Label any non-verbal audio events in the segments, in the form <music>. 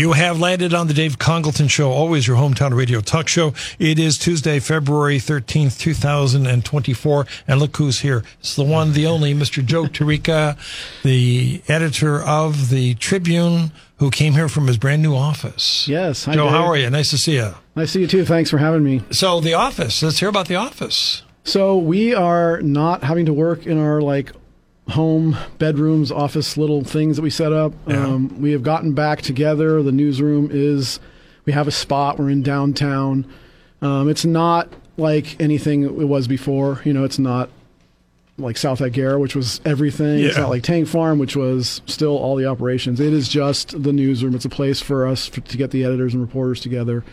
You have landed on the Dave Congleton Show, always your hometown radio talk show. It is Tuesday, February 13th, 2024. And look who's here. It's the one, the only, Mr. Joe Tarica, the editor of the Tribune, who came here from his brand new office. Yes. Hi, Joe, Dave. how are you? Nice to see you. Nice to see you too. Thanks for having me. So, the office, let's hear about the office. So we are not having to work in our like home bedrooms, office little things that we set up. Yeah. Um, we have gotten back together. The newsroom is. We have a spot. We're in downtown. Um, it's not like anything it was before. You know, it's not like South Higuera, which was everything. It's not like Tank Farm, which was still all the operations. It is just the newsroom. It's a place for us for, to get the editors and reporters together,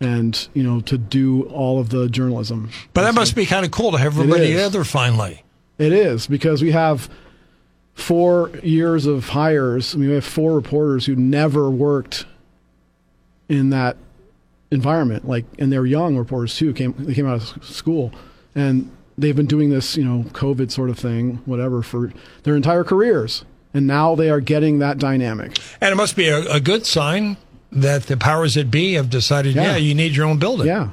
and you know to do all of the journalism. But that must be kind of cool to have everybody together finally. It is because we have four years of hires. I mean, we have four reporters who never worked in that environment. Like, and they're young reporters too. Came they came out of school, and they've been doing this, you know, COVID sort of thing, whatever, for their entire careers. And now they are getting that dynamic. And it must be a, a good sign that the powers that be have decided, yeah, Yeah. you need your own building. Yeah.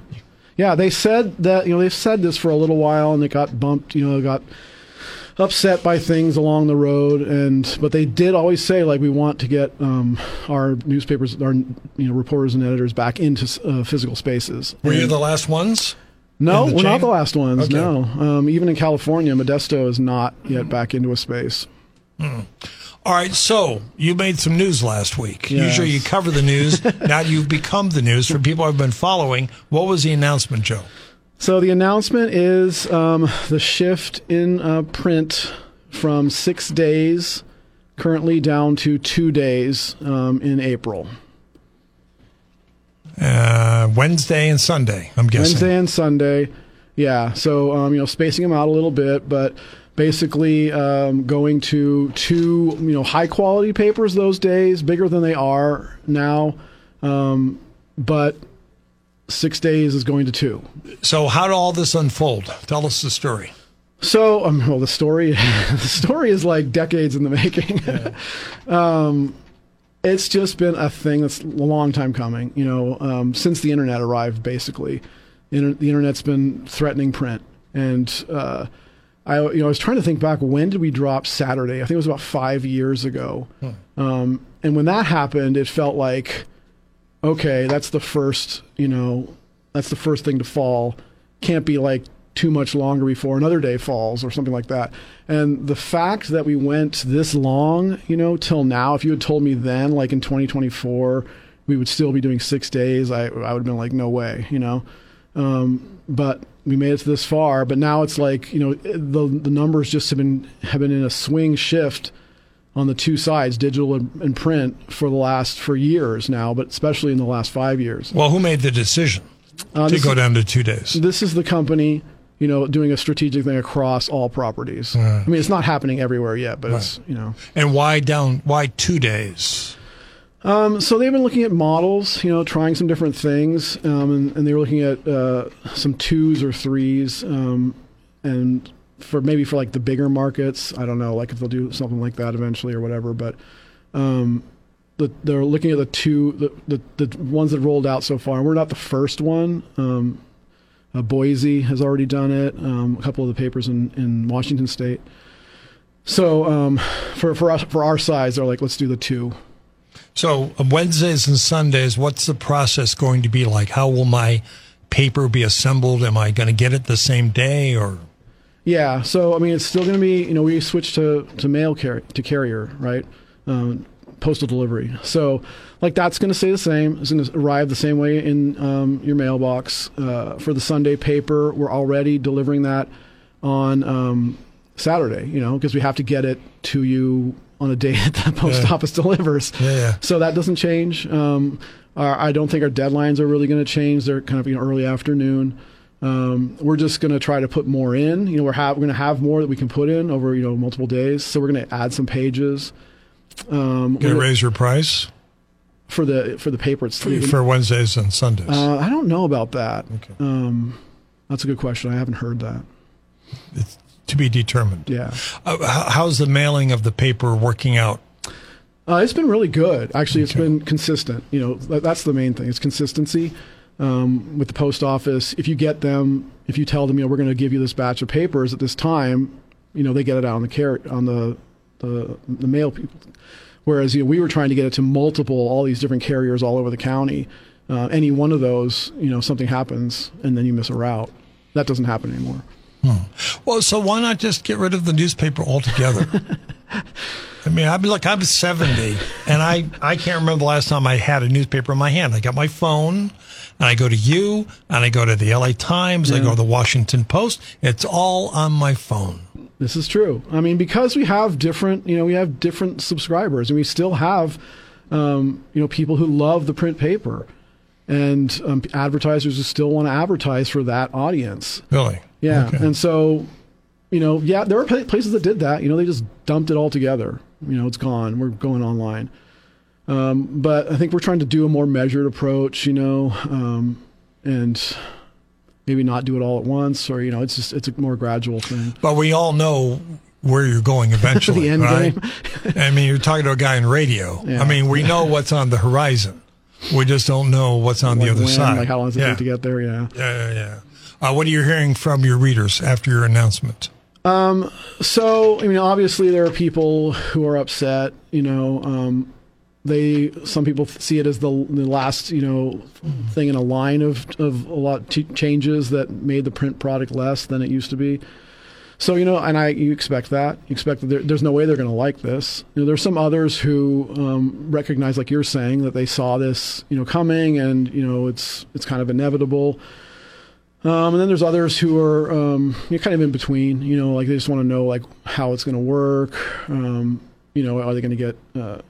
Yeah, they said that, you know, they've said this for a little while and it got bumped, you know, got upset by things along the road and but they did always say like we want to get um, our newspapers our you know reporters and editors back into uh, physical spaces. Were you the last ones? no, we're chain? not the last ones. Okay. No, um, even in California, Modesto is not yet back into a space. All right, so you made some news last week. Yes. Usually you cover the news. <laughs> now you've become the news for people I've been following. What was the announcement, Joe? So the announcement is um, the shift in uh, print from six days currently down to two days um, in April. Uh, Wednesday and Sunday, I'm guessing. Wednesday and Sunday. Yeah. So, um, you know, spacing them out a little bit, but basically um, going to two, you know, high quality papers those days, bigger than they are now. Um, but six days is going to two. So how did all this unfold? Tell us the story. So, um, well, the story, <laughs> the story is like decades in the making. <laughs> um, it's just been a thing that's a long time coming. You know, um, since the internet arrived, basically, Inter- the internet's been threatening print. And uh, I, you know, I was trying to think back. When did we drop Saturday? I think it was about five years ago. Um, and when that happened, it felt like, okay, that's the first. You know, that's the first thing to fall. Can't be like too much longer before another day falls or something like that. And the fact that we went this long, you know, till now, if you had told me then, like in 2024, we would still be doing six days, I, I would have been like, no way, you know. Um, but we made it this far. But now it's like, you know, the the numbers just have been have been in a swing shift on the two sides, digital and, print, for the last for years now, but especially in the last five years. Well, who made the decision Uh, to go is- down to two days? this is the company, you know, doing a strategic thing across all properties. I mean, it's not happening everywhere yet, but it's you know. And why down? Why two days? Um, so they've been looking at models, you know, trying some different things, um, and, and they were looking at uh, some twos or threes, um, and for maybe for like the bigger markets, I don't know, like if they'll do something like that eventually or whatever. But um, the, they're looking at the two, the, the the ones that rolled out so far. We're not the first one. Um, uh, Boise has already done it. Um, a couple of the papers in, in Washington State. So um, for for us for our size, they're like, let's do the two. So uh, Wednesdays and Sundays, what's the process going to be like? How will my paper be assembled? Am I going to get it the same day or? Yeah, so I mean, it's still going to be you know we switched to to mail carry to carrier right, um, postal delivery. So like that's going to stay the same. It's going to arrive the same way in um, your mailbox. Uh, for the Sunday paper, we're already delivering that on um, Saturday. You know because we have to get it to you on a <laughs> day that the post Yeah. office delivers. Yeah, yeah. So that doesn't change. Um, our, I don't think our deadlines are really going to change. They're kind of you know, early afternoon. Um, we're just going to try to put more in. You know, we're, ha- we're going to have more that we can put in over you know multiple days. So we're going to add some pages. Um, Gonna we're- raise your price for the for the paper. It's for, for Wednesdays and Sundays. uh, I don't know about that. Okay. Um, that's a good question. I haven't heard that. it's to be determined. Yeah. Uh, how's the mailing of the paper working out? Uh, it's been really good. Actually, it's been consistent. You know, that's the main thing. It's consistency um, with the post office. If you get them, if you tell them, you know, we're going to give you this batch of papers at this time, you know, they get it out on the car- on the the, the mail people. Whereas you know, we were trying to get it to multiple, all these different carriers all over the county. Uh, any one of those, you know, something happens and then you miss a route. That doesn't happen anymore. Well, so why not just get rid of the newspaper altogether? <laughs> I mean, I mean, look, I'm 70, and I, I can't remember the last time I had a newspaper in my hand. I got my phone, and I go to you, and I go to the LA Times, I go to the Washington Post. It's all on my phone. This is true. I mean, because we have different, you know, we have different subscribers, and we still have, um, you know, people who love the print paper, and um, advertisers who still want to advertise for that audience. Really? Yeah, Okay. and so, you know, yeah, there are places that did that. You know, they just dumped it all together. You know, it's gone. We're going online. Um, but I think we're trying to do a more measured approach. You know, um, and maybe not do it all at once, or you know, it's just it's a more gradual thing. But we all know where you're going <laughs> eventually. The end right? game. <laughs> I mean, you're talking to a guy in radio. Yeah. I mean, we know what's on the horizon. We just don't know what's on the other when, side. Like how long does it yeah. take to get there? Yeah. Yeah, yeah, yeah. Uh, what are you hearing from your readers after your announcement? So, I mean, obviously there are people who are upset. You know, um, they some people see it as the, the last you know thing in a line of of a lot t- changes that made the print product less than it used to be. So you know, and I you expect that. You expect that there, there's no way they're going to like this. You know, there's some others who um, recognize, like you're saying, that they saw this you know coming, and you know it's it's kind of inevitable. Um, and then there's others who are um, you know, kind of in between. You know, like they just want to know like how it's going to work. Um, you know, are they going to get uh,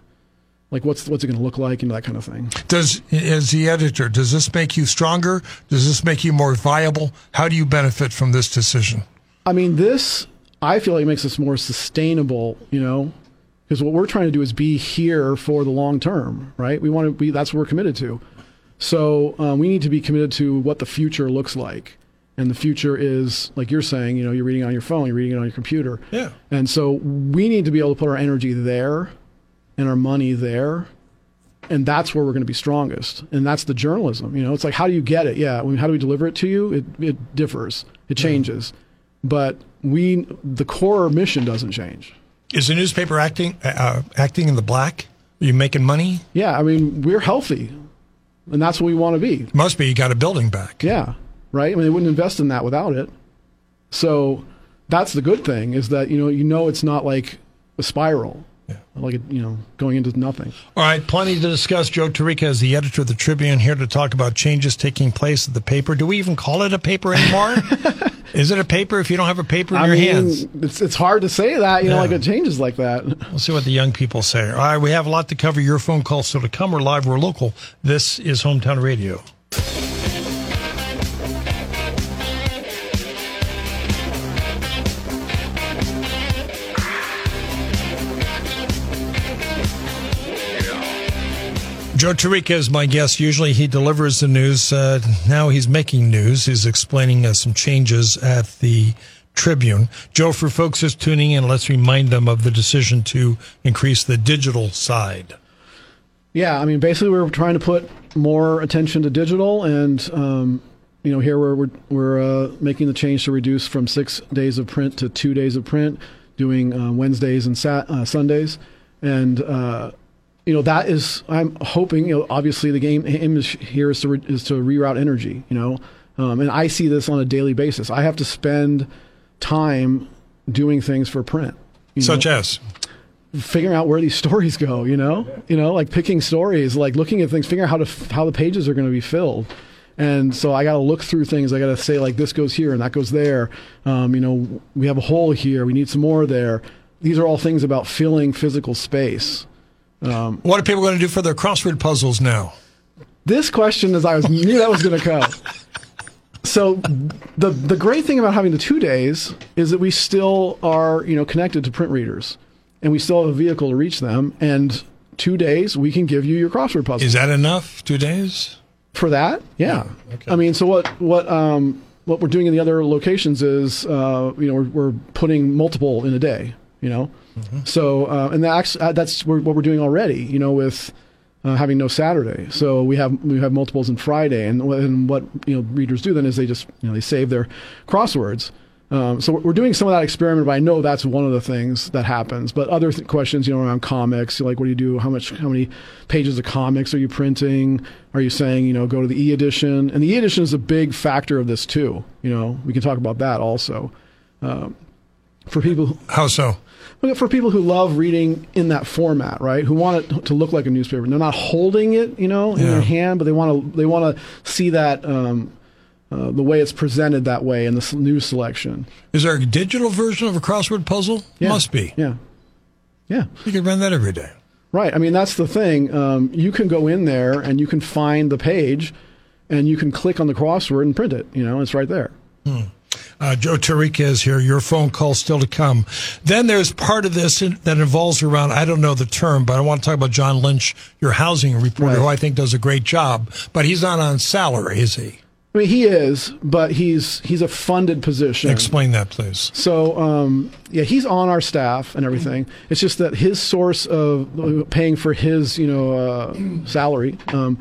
like what's what's it going to look like and that kind of thing. Does as the editor, does this make you stronger? Does this make you more viable? How do you benefit from this decision? I mean, this I feel like makes us more sustainable. You know, because what we're trying to do is be here for the long term, right? We want to be. That's what we're committed to. So um, we need to be committed to what the future looks like. And the future is, like you're saying, you know, you're reading it on your phone, you're reading it on your computer. Yeah. And so we need to be able to put our energy there and our money there. And that's where we're going to be strongest. And that's the journalism. You know, it's like, how do you get it? Yeah. I mean, how do we deliver it to you? It, it differs, it changes. But we, the core mission doesn't change. Is the newspaper acting uh, acting in the black? Are you making money? Yeah. I mean, we're healthy. And that's what we want to be. Must be. You got a building back. Yeah, right. I mean, they wouldn't invest in that without it. So that's the good thing is that you know you know it's not like a spiral, Yeah. like you know going into nothing. All right, plenty to discuss. Joe Tarica is the editor of the Tribune here to talk about changes taking place at the paper. Do we even call it a paper anymore? <laughs> is it a paper if you don't have a paper in I your mean, hands? it's it's hard to say that you know like it changes like that. We'll see what the young people say. All right, we have a lot to cover. Your phone calls still to come. We're live. We're local. This is Hometown Radio. Joe Tarica is my guest. Usually he delivers the news. Uh, now he's making news. He's explaining uh, some changes at the Tribune. Joe, for folks just tuning in, let's remind them of the decision to increase the digital side. Yeah, I mean, basically, we're trying to put more attention to digital, and um, you know, here we're we're, we're uh, making the change to reduce from six days of print to two days of print, doing uh, Wednesdays and Sat- uh, Sundays, and uh, you know that is I'm hoping. You know, obviously, the game aim is here is to re- is to reroute energy. You know, um, and I see this on a daily basis. I have to spend time doing things for print. you know? Such as? figuring out where these stories go you know you know like picking stories like looking at things figuring out how to how the pages are going to be filled and so i got to look through things i got to say like this goes here and that goes there um, you know we have a hole here we need some more there these are all things about filling physical space. Um, what are people going to do for their crossword puzzles now? This question, as I was knew that was going to come. So the the great thing about having the two days is that we still are you know connected to print readers, and we still have a vehicle to reach them. And two days we can give you your crossword puzzle. Is that enough? Two days for that? Yeah. yeah. Okay. I mean, so what what um what we're doing in the other locations is uh you know we're, we're putting multiple in a day. You know, mm-hmm. so uh, and that's uh, that's what we're doing already. You know with uh, having no Saturday. So we have we have multiples in Friday, and, and what you know readers do then is they just you know they save their crosswords. Um, so we're doing some of that experiment, but I know that's one of the things that happens. But other th- questions, you know, around comics, like what do you do? How much? How many pages of comics are you printing? Are you saying you know go to the e edition? And the e edition is a big factor of this too. You know, we can talk about that also. Um, for people, how so? For people who love reading in that format, right? Who want it to look like a newspaper. They're not holding it, you know, in yeah. their hand, but they want to they want to see that um, uh, the way it's presented that way in the news selection. Is there a digital version of a crossword puzzle? Yeah. Must be. Yeah. Yeah. You can run that every day. Right. I mean, that's the thing. Um, you can go in there and you can find the page, and you can click on the crossword and print it. You know, it's right there. Hmm. Uh, Joe Tarica is here. Your phone call still to come. Then there's part of this in, that involves around, I don't know the term, but I want to talk about John Lynch, your housing reporter, right. who I think does a great job. But he's not on salary, is he? I mean, he is, but he's he's a funded position. Explain that, please. So, um, yeah, he's on our staff and everything. It's just that his source of paying for his, you know, uh, salary um,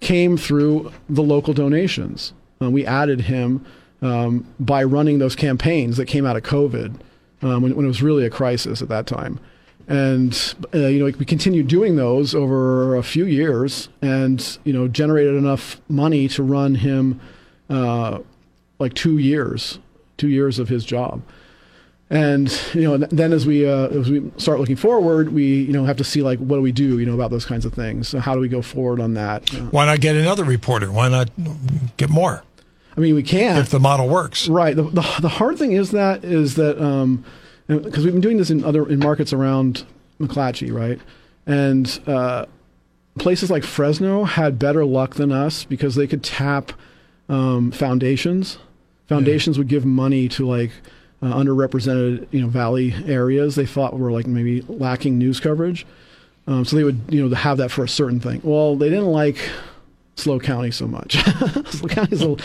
came through the local donations. Uh, we added him um, by running those campaigns that came out of COVID um, when, when, it was really a crisis at that time. And uh, you know we continued doing those over a few years, and you know generated enough money to run him uh, like two years, two years of his job. And you know, then as we uh, as we start looking forward, we you know have to see like what do we do you know about those kinds of things. So how do we go forward on that? Why not get another reporter? Why not get more? I mean, we can if the model works. Right. The, the, the hard thing is that is that because um, we've been doing this in other in markets around McClatchy, right, and uh, places like Fresno had better luck than us because they could tap um, foundations. Foundations yeah. would give money to like uh, underrepresented, you know, valley areas they thought were like maybe lacking news coverage. Um, so they would, you know, have that for a certain thing. Well, they didn't like SLO County so much. <laughs> SLO County's a <laughs> little,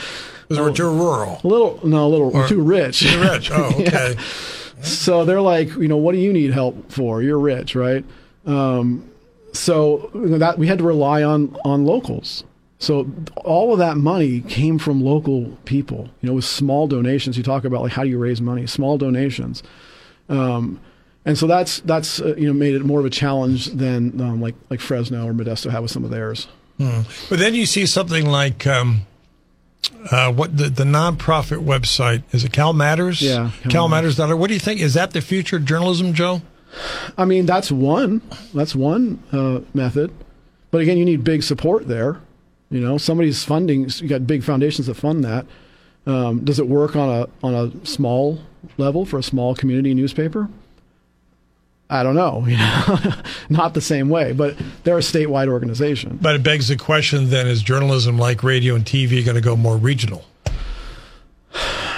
because we're too rural. A little, no, a little or, too rich. Too rich. <laughs> Oh, okay. yeah. So they're like, you know, what do you need help for? You're rich, right? Um, so that we had to rely on on locals. So all of that money came from local people. You know, with small donations. You talk about like how do you raise money? Small donations. Um, and so that's that's uh, you know made it more of a challenge than um, like like Fresno or Modesto had with some of theirs. Hmm. But then you see something like um, uh, what the, the nonprofit website is it Cal Matters? Yeah, Cal, Matters. What do you think? Is that the future of journalism, Joe? I mean, that's one. That's one uh, method, but again, you need big support there. You know, somebody's funding. You got big foundations that fund that. Um, does it work on a on a small level for a small community newspaper? I don't know, <laughs> you know, not the same way, but they're a statewide organization. But it begs the question: Then, is journalism like radio and TV going to go more regional?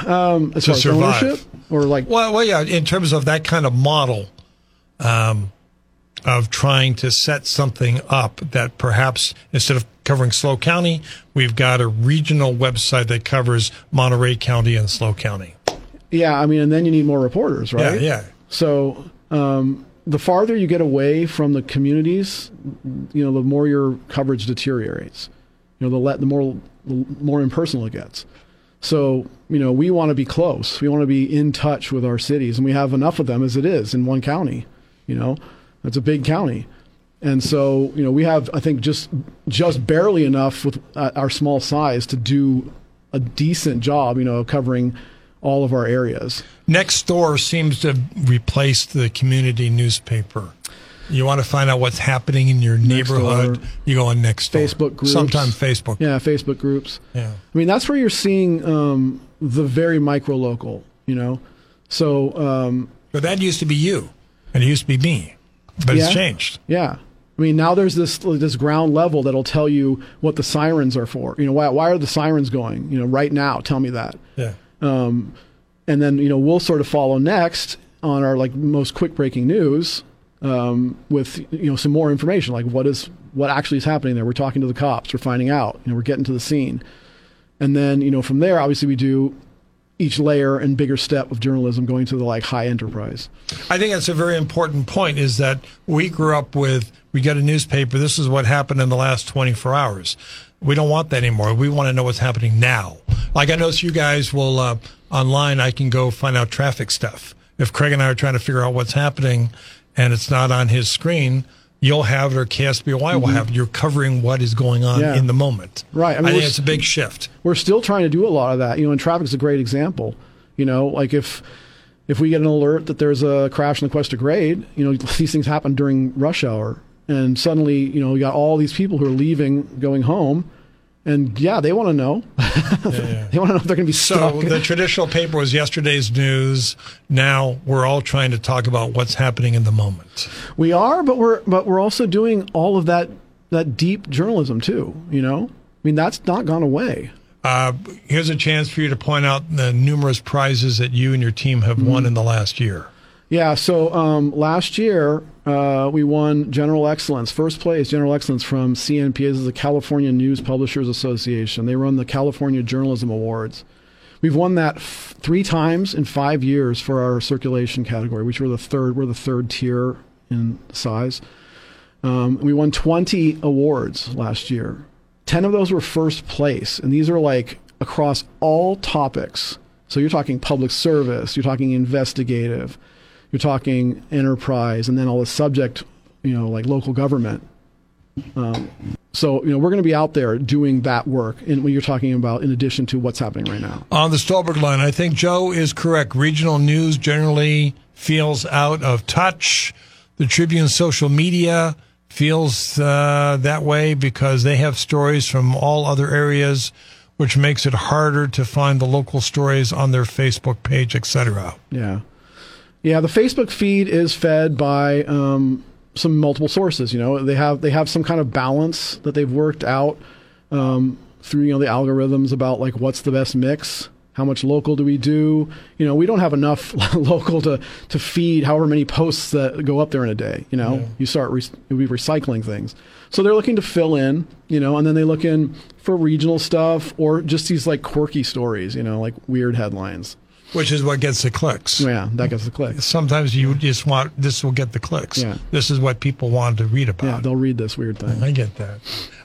Um, as to far as survive. ownership, or like, well, well, yeah, in terms of that kind of model, um, of trying to set something up that perhaps instead of covering SLO County, we've got a regional website that covers Monterey County and SLO County. Yeah, I mean, and then you need more reporters, right? Yeah, yeah. So um, the farther you get away from the communities, you know, the more your coverage deteriorates. You know, the, le- the more the more impersonal it gets. So, you know, we want to be close. We want to be in touch with our cities, and we have enough of them as it is in one county. You know, it's a big county, and so you know we have, I think, just just barely enough with our small size to do a decent job. You know, covering all of our areas. Next door seems to have replaced the community newspaper. You want to find out what's happening in your neighborhood, you go on Nextdoor. Facebook groups. Sometimes Facebook. Yeah, Facebook groups. Yeah. I mean, that's where you're seeing um, the very micro local, you know? So. Um, but that used to be you. And it used to be me, but Yeah. it's changed. Yeah. I mean, now there's this this ground level that'll tell you what the sirens are for. You know, why why are the sirens going? You know, right now, tell me that. Yeah. And then you know we'll sort of follow next on our like most quick breaking news um, with you know some more information like what is what actually is happening there. We're talking to the cops. We're finding out. You know, we're getting to the scene, and then you know from there, obviously we do each layer and bigger step of journalism going to the like high enterprise. I think that's a very important point is that we grew up with, we get a newspaper, this is what happened in the last 24 hours. We don't want that anymore. We want to know what's happening now. Like I notice you guys will, uh, online, I can go find out traffic stuff. If Craig and I are trying to figure out what's happening and it's not on his screen, you'll have it or KSBY will have it. You're covering what is going on Mm-hmm. Yeah. in the moment. Right. I I, mean, think it's a big shift. we're still trying to do a lot of that. You know, and traffic's a great example. You know, like if if we get an alert that there's a crash in the Cuesta Grade, you know, these things happen during rush hour, and suddenly, you know, you got all these people who are leaving, going home, and yeah, they want to know. <laughs> they want to know if they're going to be So stuck. the traditional paper was yesterday's news. Now we're all trying to talk about what's happening in the moment. we are, but we're but we're also doing all of that that deep journalism too. You know, I mean, that's not gone away. Uh, here's a chance for you to point out the numerous prizes that you and your team have Mm-hmm. won in the last year. Yeah, so um, last year uh, we won General Excellence, first place General Excellence from CNPA. This is the California News Publishers Association. They run the California Journalism Awards. We've won that f- three times in five years for our circulation category, which we're the third. We're the third tier in size. Um, we won 20 awards last year. 10 of those were first place, and these are like across all topics. So you're talking public service, you're talking investigative, you're talking enterprise, and then all the subject, you know, like local government. Um, so you know we're going to be out there doing that work, and when you're talking about in addition to what's happening right now. On the Stolberg line, I think Joe is correct. Regional news generally feels out of touch. The Tribune social media feels uh, that way because they have stories from all other areas, which makes it harder to find the local stories on their Facebook page, etc. Yeah, yeah. The Facebook feed is fed by um, some multiple sources. You know, they have they have some kind of balance that they've worked out um, through you know the algorithms about like what's the best mix. How much local do we do? You know, we don't have enough <laughs> local to, to feed however many posts that go up there in a day. You know, you start re- we recycling things. So they're looking to fill in, you know, and then they look in for regional stuff or just these like quirky stories, you know, like weird headlines. Which is what gets the clicks. Yeah, that gets the clicks. Sometimes you just want this will get the clicks. Yeah. This is what people want to read about. Yeah, they'll read this weird thing. I get that.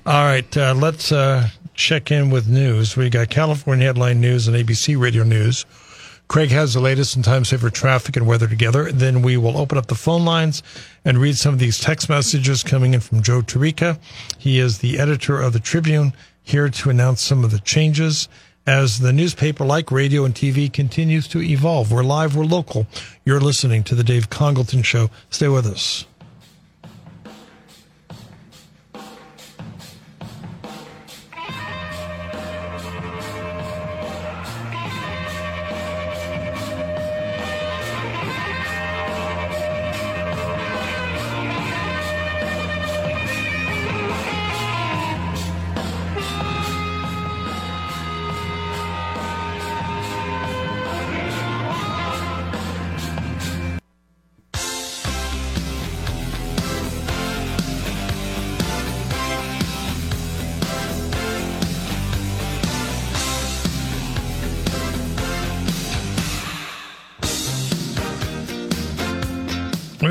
All right, uh, let's uh, check in with news. We got California headline news and ABC radio news. Craig has the latest in time saver traffic and weather together. Then we will open up the phone lines and read some of these text messages coming in from Joe Tarica. He is the editor of the Tribune, here to announce some of the changes as the newspaper, like radio and TV, continues to evolve. We're live, we're local. You're listening to the Dave Congleton Show. Stay with us.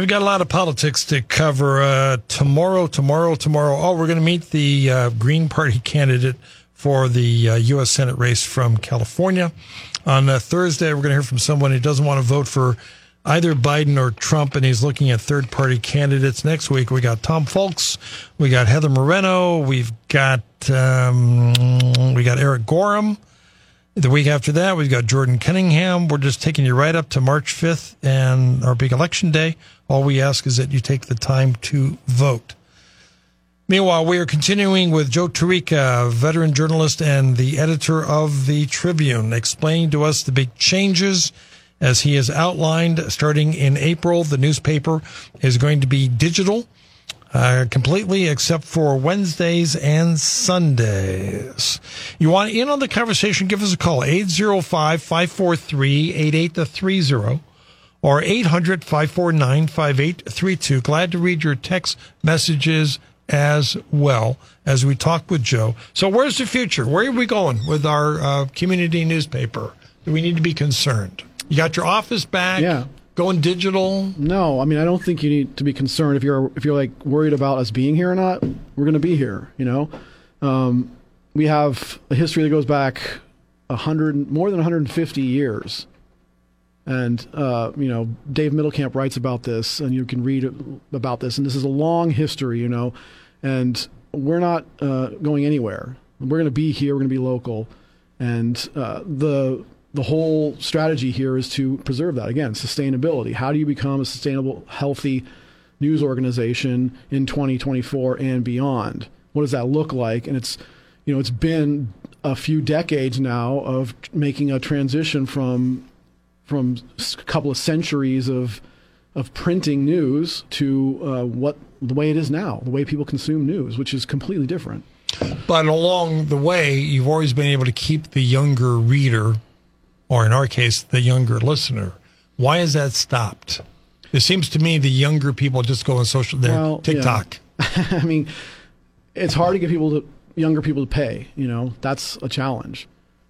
Got a lot of politics to cover uh, tomorrow, tomorrow, tomorrow. Oh, we're going to meet the uh, Green Party candidate for the uh, U.S. Senate race from California. On uh, Thursday, we're going to hear from someone who doesn't want to vote for either Biden or Trump, and he's looking at third party candidates. Next week, we got Tom Fulks, we got Heather Moreno, we've got um, we got Eric Gorham. The week after that, we've got Jordan Cunningham. We're just taking you right up to March 5th and our big election day. All we ask is that you take the time to vote. Meanwhile, we are continuing with Joe Tarica, veteran journalist and the editor of the Tribune, explaining to us the big changes As he has outlined, starting in April, the newspaper is going to be digital. Uh, completely except for Wednesdays and Sundays. You want in on the conversation? Give us a call, 805-543-8830 or 800-549-5832. Glad to read your text messages as well as we talk with Joe. So where's the future? Where are we going with our uh, community newspaper? Do we need to be concerned? You got your office back? Yeah. Going digital? No, I mean I don't think you need to be concerned if you're if you're like worried about us being here or not. We're going to be here. You know, um, we have a history that goes back hundred more than 150 years, and uh, you know Dave Middlecamp writes about this, and you can read about this, and this is a long history. You know, and we're not uh, going anywhere. We're going to be here. We're going to be local, and uh, the the whole strategy here is to preserve that. Again sustainability. How do you become a sustainable healthy news organization in 2024 and beyond? What does that look like? And it's you know it's been a few decades now of making a transition from from a couple of centuries of of printing news to uh, what the way it is now the way people consume news which is completely different. But along the way you've always been able to keep the younger reader or in our case, the younger listener. Why is that stopped? It seems to me the younger people just go on social, their well, TikTok. Yeah. <laughs> I mean, it's hard to get people to younger people to pay. You know, that's a challenge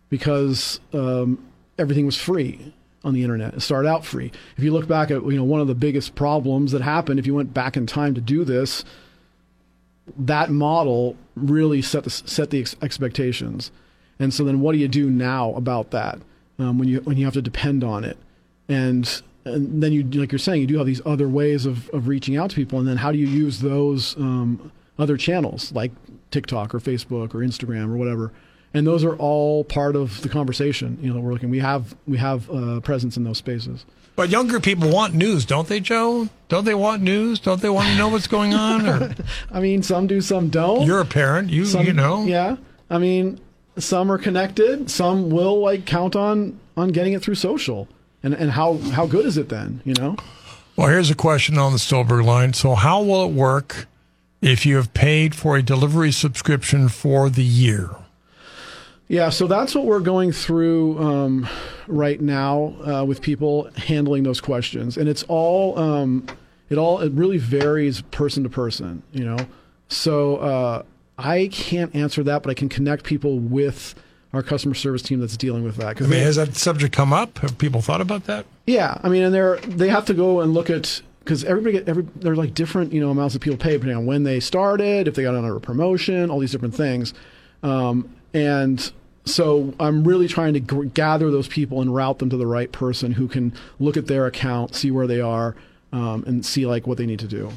because um, everything was free on the internet. It started out free. If you look back at you know one of the biggest problems that happened, if you went back in time to do this, that model really set the set the ex- expectations. And so then, what do you do now about that? Um, when you when you have to depend on it, and and then you like you're saying you do have these other ways of of reaching out to people, and then how do you use those um, other channels like TikTok or Facebook or Instagram or whatever? And those are all part of the conversation. You know, we're looking. We have we have uh, presence in those spaces. But younger people want news, don't they, Joe? Don't they want news? Don't they want to know what's going on? Or? <laughs> I mean, some do, some don't. You're a parent, you some, you know. Yeah, I mean, some are connected. Some will like count on on getting it through social. And and how how good is it then? You know. Well, here's a question on the Stolberg line. So, how will it work if you have paid for a delivery subscription for the year? Yeah, so that's what we're going through um, right now uh, with people handling those questions, and it's all um, it all it really varies person to person, you know. So uh, I can't answer that, but I can connect people with our customer service team that's dealing with that. I mean, has that subject come up? Have people thought about that? Yeah, I mean, and they're they have to go and look at because everybody every they're like different you know amounts of people pay depending on when they started, if they got under a promotion, all these different things, um, and so I'm really trying to g- gather those people and route them to the right person who can look at their account, see where they are, um, and see like what they need to do.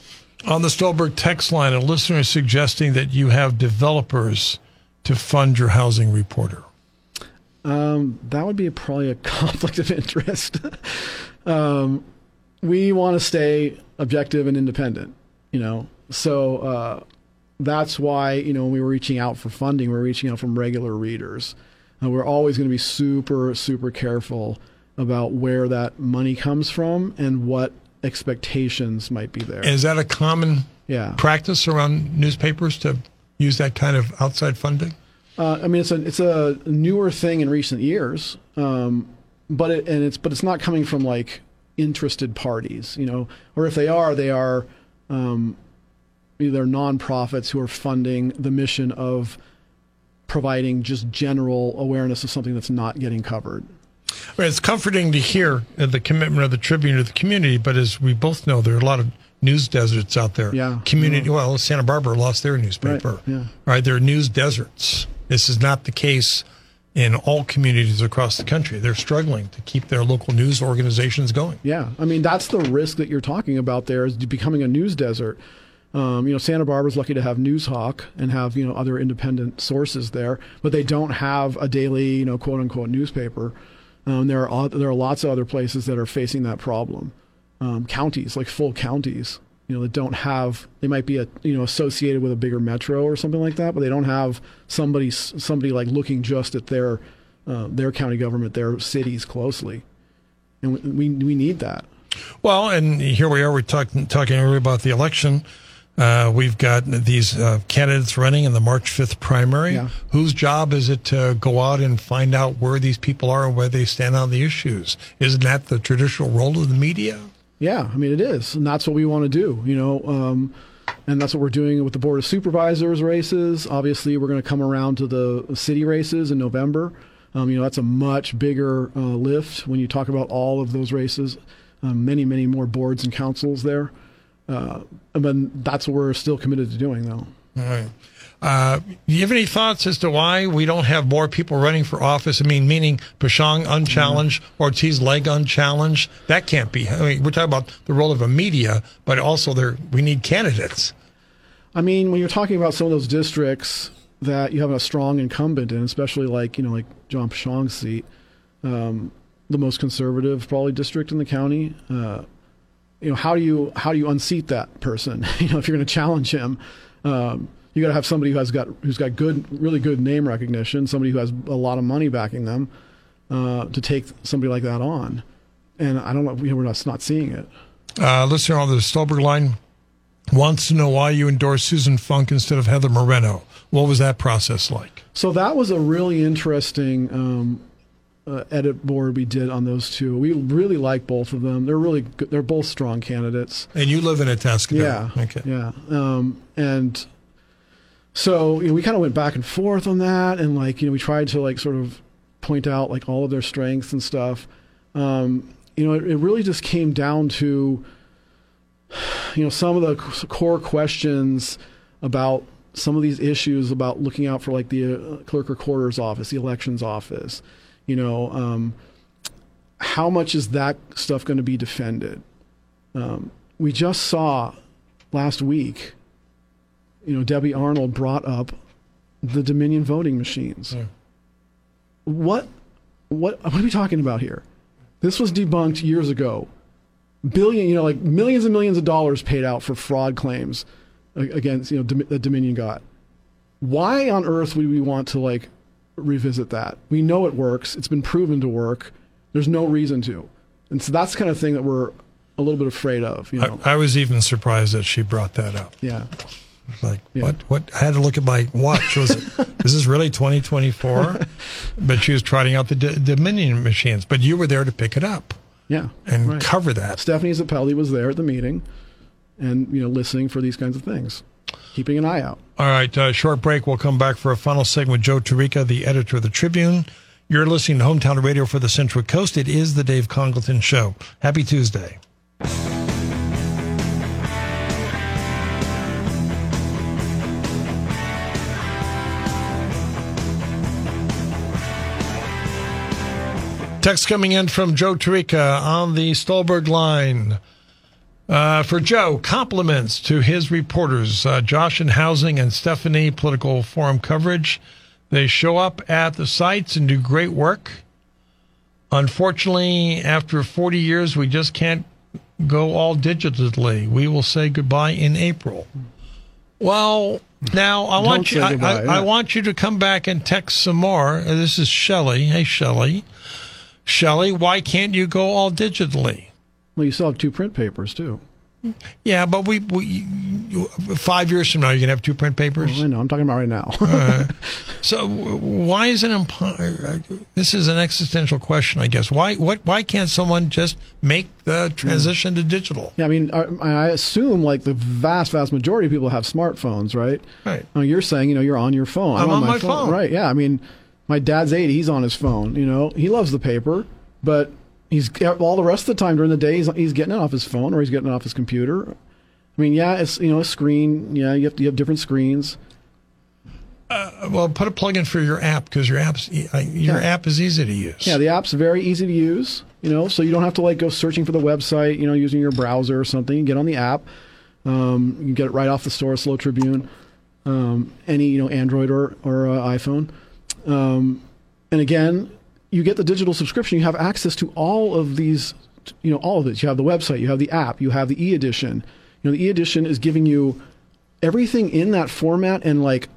On the Stolberg text line, a listener is suggesting that you have developers to fund your housing reporter. Um, that would be probably a <laughs> conflict of interest. <laughs> um, we want to stay objective and independent, you know. So uh, that's why you know when we were reaching out for funding, we we're reaching out from regular readers. Uh, we're always going to be super super careful about where that money comes from and what expectations might be there. Is that a common yeah. practice around newspapers to use that kind of outside funding? Uh, I mean, it's a it's a newer thing in recent years, um, but it, and it's but it's not coming from like interested parties, you know, or if they are, they are um, either nonprofits who are funding the mission of providing just general awareness of something that's not getting covered. It's comforting to hear the commitment of the Tribune to the community, but as we both know, there are a lot of news deserts out there. Yeah. Community. Yeah. Well, Santa Barbara lost their newspaper. Right. Yeah. Right. There are news deserts. This is not the case in all communities across the country. They're struggling to keep their local news organizations going. Yeah. I mean, that's the risk that you're talking about there is becoming a news desert. Um, you know, Santa Barbara's lucky to have Noozhawk and have, you know, other independent sources there, but they don't have a daily, you know, quote unquote newspaper. Um, there are there are lots of other places that are facing that problem. Um, counties like full counties, you know, that don't have they might be a, you know associated with a bigger metro or something like that, but they don't have somebody somebody like looking just at their uh, their county government, their cities closely. and we we need that. Well, and here we are. We're talking talking about the election. Uh, we've got these uh, candidates running in the March 5th primary. Yeah. Whose job is it to go out and find out where these people are and where they stand on the issues? Isn't that the traditional role of the media? Yeah, I mean it is, and that's what we want to do. You know, um, and that's what we're doing with the board of supervisors races. Obviously, we're going to come around to the city races in November. Um, you know, that's a much bigger uh, lift when you talk about all of those races. Um, many, many more boards and councils there. Uh, but that's what we're still committed to doing, though. All right. Uh, do you have any thoughts as to why we don't have more people running for office? I mean, meaning Peschong unchallenged. Ortiz-Legg unchallenged. That can't be. I mean, we're talking about the role of a media, but also there we need candidates. I mean, when you're talking about some of those districts that you have a strong incumbent in, especially like you know like John Peschong's seat, um, the most conservative probably district in the county. Uh, you know, how do you how do you unseat that person? <laughs> you know, if you're going to challenge him. Um, you got to have somebody who has got who's got good, really good name recognition, somebody who has a lot of money backing them uh, to take somebody like that on. And I don't know, if we're not, not seeing it. Uh, listener on the Stolberg line wants to know why you endorsed Susan Funk instead of Heather Moreno. What was that process like? So that was a really interesting um, uh, edit board we did on those two. We really like both of them. They're really good. They're both strong candidates. And you live in Itasca. Yeah. Okay. Yeah. Um, and so you know, we kind of went back and forth on that, and like you know, we tried to like sort of point out like all of their strengths and stuff. Um, you know, it, it, really just came down to you know some of the core questions about some of these issues about looking out for like the uh, clerk recorder's office, the elections office. You know, um, how much is that stuff going to be defended? Um, we just saw last week you know, Debbie Arnold brought up the Dominion voting machines. Yeah. What, what, what are we talking about here? This was debunked years ago. Billion, you know, like millions and millions of dollars paid out for fraud claims against, you know, that Dominion got. Why on earth would we want to like revisit that? We know it works. It's been proven to work. There's no reason to. And so that's the kind of thing that we're a little bit afraid of. You know? I, I was even surprised that she brought that up. Yeah. Like yeah. what? What? I had to look at my watch. Was it? <laughs> is this really 2024? but she was trotting out the D- Dominion machines. But you were there to pick it up. Yeah, and right. cover that. Stephanie Zappelli was there at the meeting, and you know, listening for these kinds of things, keeping an eye out. All right, uh, short break. We'll come back for a final segment with Joe Tarica, the editor of the Tribune. You're listening to Hometown Radio for the Central Coast. It is the Dave Congleton Show. Happy Tuesday. Text coming in from Joe Tarica on the Stolberg line. Uh, for Joe, compliments to his reporters, uh, Josh in Housing and Stephanie, Political Forum coverage. They show up at the sites and do great work. Unfortunately, after 40 years, we just can't go all digitally. We will say goodbye in April. Well, now I want you. I, I, I, want you to come back and text some more. This is Shelley. Hey, Shelley. Shelley, why can't you go all digitally? Well, you still have two print papers too. Yeah, but we, we five years from now, you're gonna have two print papers. Well, I know. I'm talking about right now. <laughs> uh, so why is it impo- This is an existential question, I guess. Why what why can't someone just make the transition to digital? Yeah, I mean, I, I, assume like the vast vast majority of people have smartphones, right? Right. you're saying you know you're on your phone. I'm, I'm on, on, my, phone. phone. Right. Yeah. I mean my dad's 80. He's on his phone. You know, he loves the paper, but he's all the rest of the time during the day he's, he's getting it off his phone or he's getting it off his computer. I mean, yeah, it's you know a screen. Yeah, you have you have different screens. Uh, well, put a plug in for your app because your app's your yeah. app is easy to use. Yeah, the app's very easy to use. You know, so you don't have to like go searching for the website. You know, using your browser or something. You get on the app. Um, you can get it right off the store, SLO Tribune. Um, any you know Android or or uh, iPhone. Um, and again, you get the digital subscription. You have access to all of these, you know, all of it. You have the website, you have the app, you have the e-edition. You know, the e-edition is giving you everything in that format and like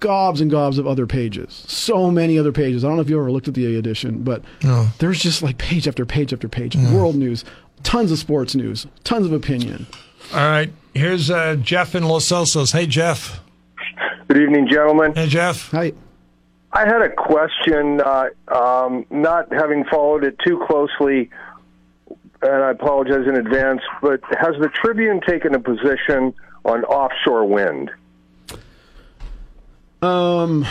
gobs and gobs of other pages. So many other pages. I don't know if you ever looked at the e edition, but No. there's just like page after page after page. World news, tons of sports news, tons of opinion. All right. Here's uh, Jeff in Los Osos. Hey, Jeff. Good evening, gentlemen. Hey, Jeff. Hi. I had a question, uh, um, not having followed it too closely, and I apologize in advance, but has the Tribune taken a position on offshore wind? Um,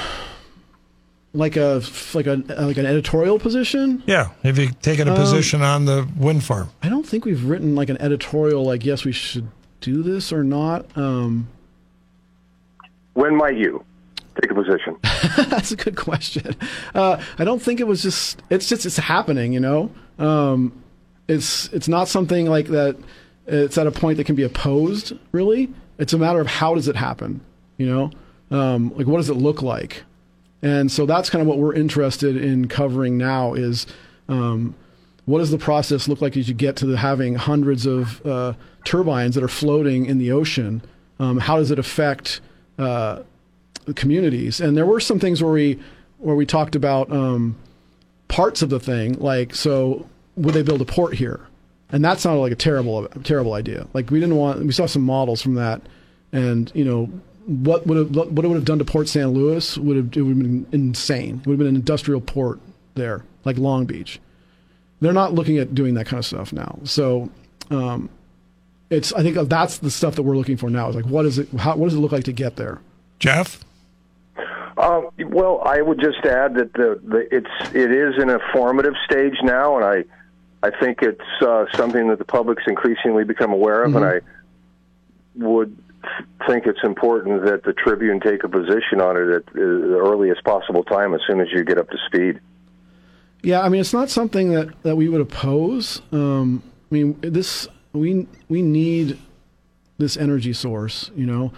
like a like a like an editorial position. Yeah. Have you taken a position on the wind farm? I don't think we've written like an editorial like yes we should do this or not. Um, When might you take a position? <laughs> that's a good question. Uh, I don't think it was just it's just it's happening. You know, um, it's it's not something like that. It's at a point that can be opposed. Really, it's a matter of how does it happen. You know, um, like what does it look like? And so that's kind of what we're interested in covering now is um, what does the process look like as you get to the, having hundreds of uh, turbines that are floating in the ocean? Um, how does it affect uh, communities? And there were some things where we where we talked about um, parts of the thing, like so would they build a port here? And that sounded like a terrible terrible idea. Like we didn't want. We saw some models from that, and you know what would have, what it would have done to Port San Luis would have it would have been insane. It would have been an industrial port there, like Long Beach. They're not looking at doing that kind of stuff now. So um, it's I think that's the stuff that we're looking for now. Is like what is it? How, what does it look like to get there? Jeff? Um, well, I would just add that the, the it's it is in a formative stage now, and I I think it's uh, something that the public's increasingly become aware of, and I would think it's important that the Tribune take a position on it at the earliest possible time, as soon as you get up to speed. Yeah, I mean, it's not something that, that we would oppose. Um, I mean, this we we need this energy source. You know,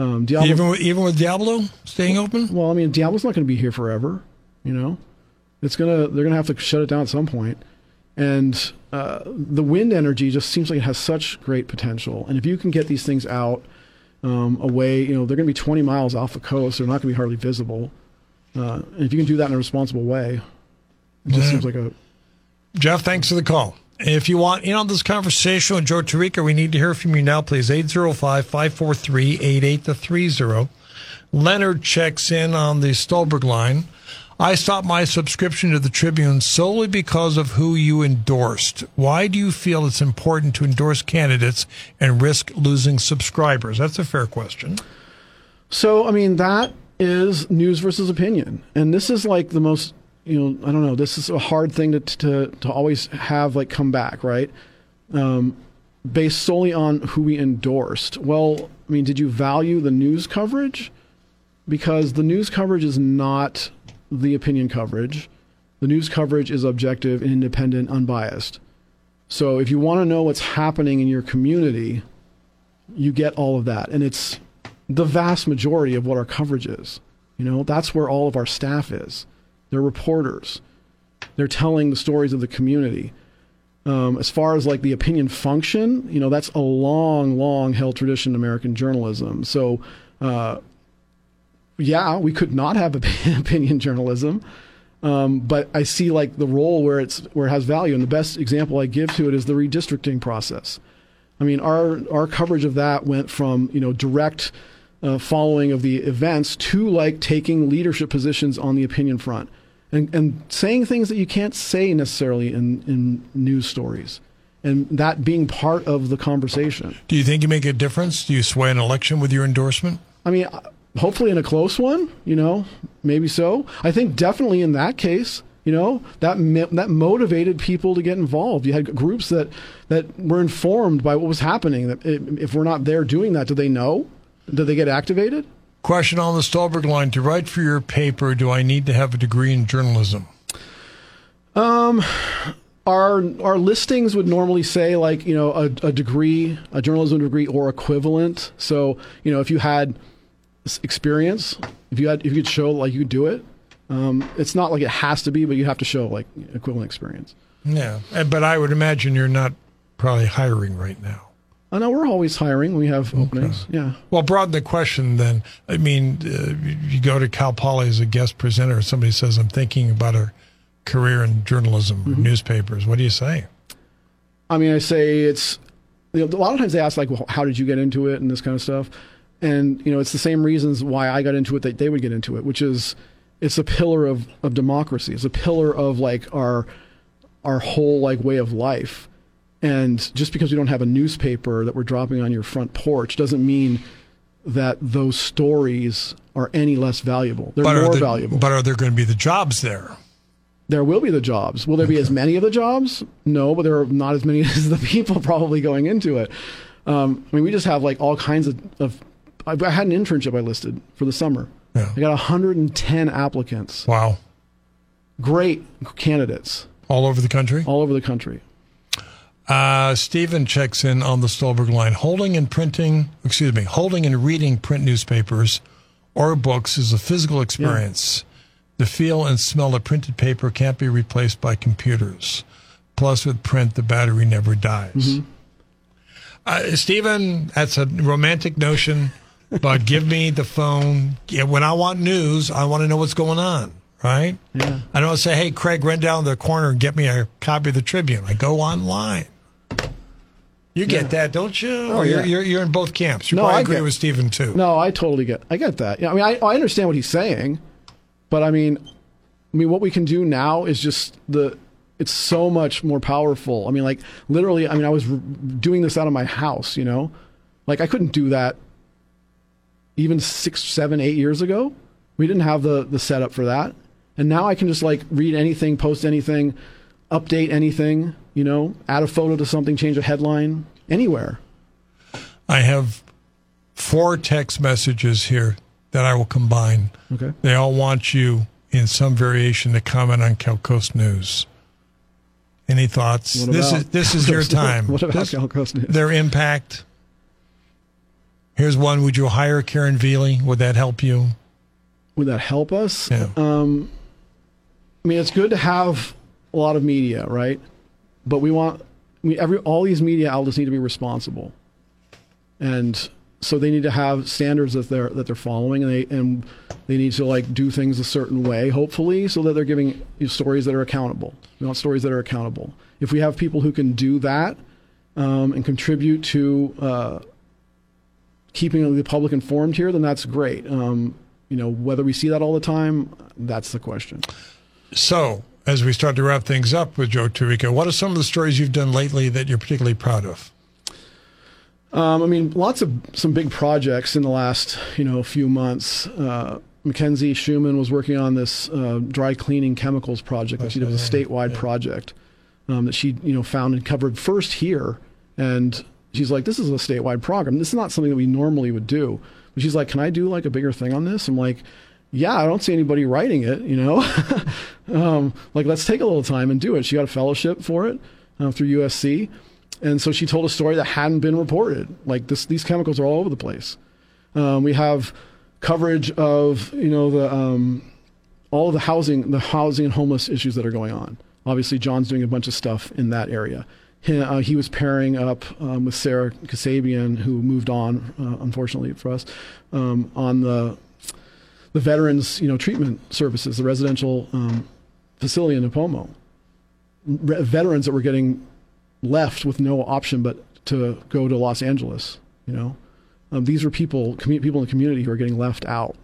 um, Diablo. Even with, even with Diablo staying open? well, I mean, Diablo's not going to be here forever. You know, it's gonna they're gonna have to shut it down at some point. And uh, the wind energy just seems like it has such great potential. And if you can get these things out um, away, you know, they're going to be 20 miles off the coast. They're not going to be hardly visible. Uh, and if you can do that in a responsible way, it just seems like a Jeff, thanks for the call. If you want in on this conversation with Joe Tarica, we need to hear from you now, please. 805 543 8830. Leonard checks in on the Stolberg line. I stopped my subscription to the Tribune solely because of who you endorsed. Why do you feel it's important to endorse candidates and risk losing subscribers? That's a fair question. So, I mean, that is news versus opinion. And this is like the most, you know, I don't know, this is a hard thing to, to, to always have like come back, right? Um, based solely on who we endorsed. Well, I mean, did you value the news coverage? Because the news coverage is not the opinion coverage. The news coverage is objective, independent, unbiased. So if you want to know what's happening in your community, you get all of that. And it's the vast majority of what our coverage is. You know, that's where all of our staff is. They're reporters. They're telling the stories of the community. Um, as far as like the opinion function, you know, that's a long, long held tradition in American journalism. So, uh, yeah, we could not have <laughs> opinion journalism, um, but I see like the role where it's where it has value. And the best example I give to it is the redistricting process. I mean, our our coverage of that went from you know direct uh, following of the events to like taking leadership positions on the opinion front, and and saying things that you can't say necessarily in in news stories, and that being part of the conversation. Do you think you make a difference? Do you sway an election with your endorsement? I mean, uh, hopefully in a close one, you know, maybe so. I think definitely in that case, you know, that that motivated people to get involved. You had groups that that were informed by what was happening. That if we're not there doing that, do they know? Do they get activated? Question on the Stolberg line. To write for your paper, do I need to have a degree in journalism? Our our listings would normally say like you know a, a degree, a journalism degree or equivalent. So you know if you had experience, if you had if you could show like you could do it, um, it's not like it has to be, but you have to show like equivalent experience. Yeah, but I would imagine you're not probably hiring right now. Oh, no, we're always hiring. We have openings. Yeah. Well, broaden the question then. I mean, uh, you go to Cal Poly as a guest presenter, somebody says, I'm thinking about a career in journalism, Mm-hmm. newspapers. What do you say? I mean, I say it's you know, a lot of times they ask like, well, how did you get into it and this kind of stuff, and you know, it's the same reasons why I got into it that they would get into it, which is it's a pillar of of democracy. It's a pillar of like our our whole like way of life. And just because we don't have a newspaper that we're dropping on your front porch doesn't mean that those stories are any less valuable. They're But are, more there, valuable. but are there going to be the jobs there? There will be the jobs. Will there be as many of the jobs? No, but there are not as many <laughs> as the people probably going into it. Um, I mean, we just have like all kinds of. of I I had an internship I listed for the summer. Yeah. I got 110 applicants. Wow. Great candidates All over the country? all over the country. Uh, Stephen checks in on the Stolberg line. Holding and printing, excuse me, holding and reading print newspapers or books is a physical experience. The feel and smell of printed paper can't be replaced by computers. Plus, with print, the battery never dies. Uh, Stephen, that's a romantic notion, but <laughs> give me the phone. Yeah, when I want news, I want to know what's going on, right? Yeah. I don't say, hey, Craig, run down the corner and get me a copy of the Tribune. I go online. You get Yeah. that, don't you? Oh, you're, yeah. you're, you're in both camps. You No, probably I agree get- with Stephen, too. No, I totally get. I get that. Yeah, I mean, I, I understand what he's saying, but I mean, I mean, what we can do now is just the. It's so much more powerful. I mean, like literally. I mean, I was r- doing this out of my house. You know, like I couldn't do that. Even six, seven, eight years ago, we didn't have the the setup for that, and now I can just like read anything, post anything, update anything. You know, add a photo to something, change a headline, anywhere. I have four text messages here that I will combine. Okay. They all want you in some variation to comment on Cal Coast News. Any thoughts? This is this is your time. <laughs> what about This- Cal Coast News? their impact. Here's one. Would you hire Karen Velie? Would that help you? Would that help us? Yeah. Um, I mean, it's good to have a lot of media, right? But we want, every all these media outlets need to be responsible, and so they need to have standards that they're that they're following, and they and they need to like do things a certain way, hopefully, so that they're giving you stories that are accountable. We want stories that are accountable. If we have people who can do that um, and contribute to uh, keeping the public informed here, then that's great. Um, you know, whether we see that all the time, that's the question. So, as we start to wrap things up with Joe Tarica, what are some of the stories you've done lately that you're particularly proud of? Um, I mean, lots of some big projects in the last you know few months. Uh, Mackenzie Shuman was working on this uh, dry cleaning chemicals project that she did. It was a statewide project um, that she you know found and covered first here, and she's like, "This is a statewide program. This is not something that we normally would do." But she's like, "Can I do like a bigger thing on this?" I'm like, "Yeah, I don't see anybody writing it. You know, <laughs> um, like let's take a little time and do it." She got a fellowship for it uh, through USC. And so she told a story that hadn't been reported. Like this, these chemicals are all over the place. Um, we have coverage of you know the um, all the housing, the housing and homeless issues that are going on. Obviously, John's doing a bunch of stuff in that area. He, uh, he was pairing up um, with Sarah Kasabian, who moved on, uh, unfortunately for us, um, on the the veterans you know treatment services, the residential um, facility in Nipomo. Re- veterans that were getting left with no option but to go to Los Angeles. You know, um, these were people, commu- people in the community who are getting left out.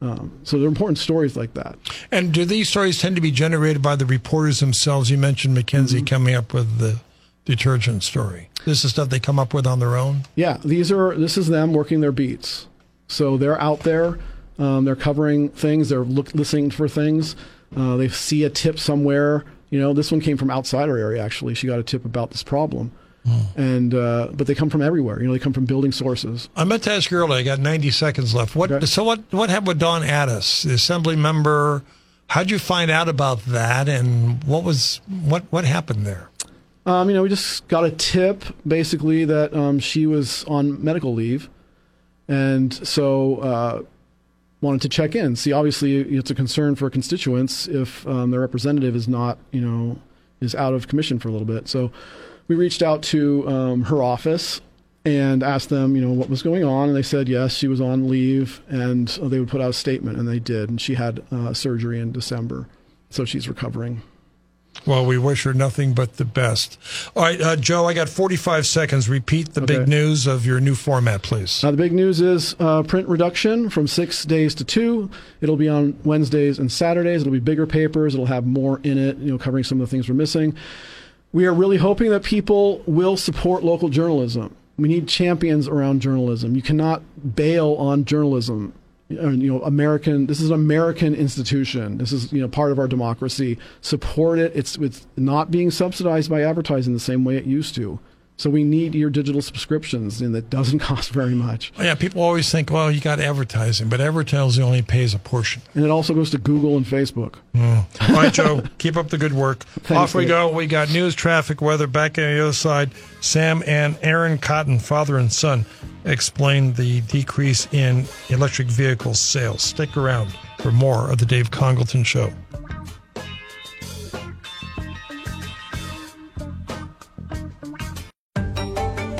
Um, so they're important stories like that. And do these stories tend to be generated by the reporters themselves? You mentioned Mackenzie Mm-hmm. coming up with the detergent story. This is stuff they come up with on their own. Yeah, these are this is them working their beats. So they're out there, um, they're covering things, they're look, listening for things. Uh, they see a tip somewhere. You know, this one came from outside our area. Actually, she got a tip about this problem, and uh, but they come from everywhere. You know, they come from building sources. I meant to ask you earlier. I got 90 seconds left. What? Okay. So what? What happened with Dawn Addis, the assembly member? How'd you find out about that, and what was what what happened there? Um, you know, we just got a tip basically that um, she was on medical leave, and so uh, wanted to check in. See, obviously, it's a concern for constituents if um, their representative is not, you know, is out of commission for a little bit. So we reached out to um, her office, and asked them, you know, what was going on, and they said yes, she was on leave, and they would put out a statement, and they did, and she had uh, surgery in December, so she's recovering. Well, we wish her nothing but the best. All right, uh, Joe, I got 45 seconds. Repeat the okay. big news of your new format, please. Uh, the big news is uh, print reduction from six days to two. It'll be on Wednesdays and Saturdays. It'll be bigger papers. It'll have more in it, you know, covering some of the things we're missing. We are really hoping that people will support local journalism. We need champions around journalism. You cannot bail on journalism you know American this is an American institution this is you know part of our democracy support it it's it's not being subsidized by advertising the same way it used to so we need your digital subscriptions, and that doesn't <laughs> cost very much. Yeah, people always think, well, you got advertising, but advertising only pays a portion. And it also goes to Google and Facebook. Mm. All right, Joe, <laughs> keep up the good work. Thanks, Off we go. We got news, traffic, weather. Back on the other side, Sam and Aaron Cotton, father and son, explain the decrease in electric vehicle sales. Stick around for more of the Dave Congalton Show.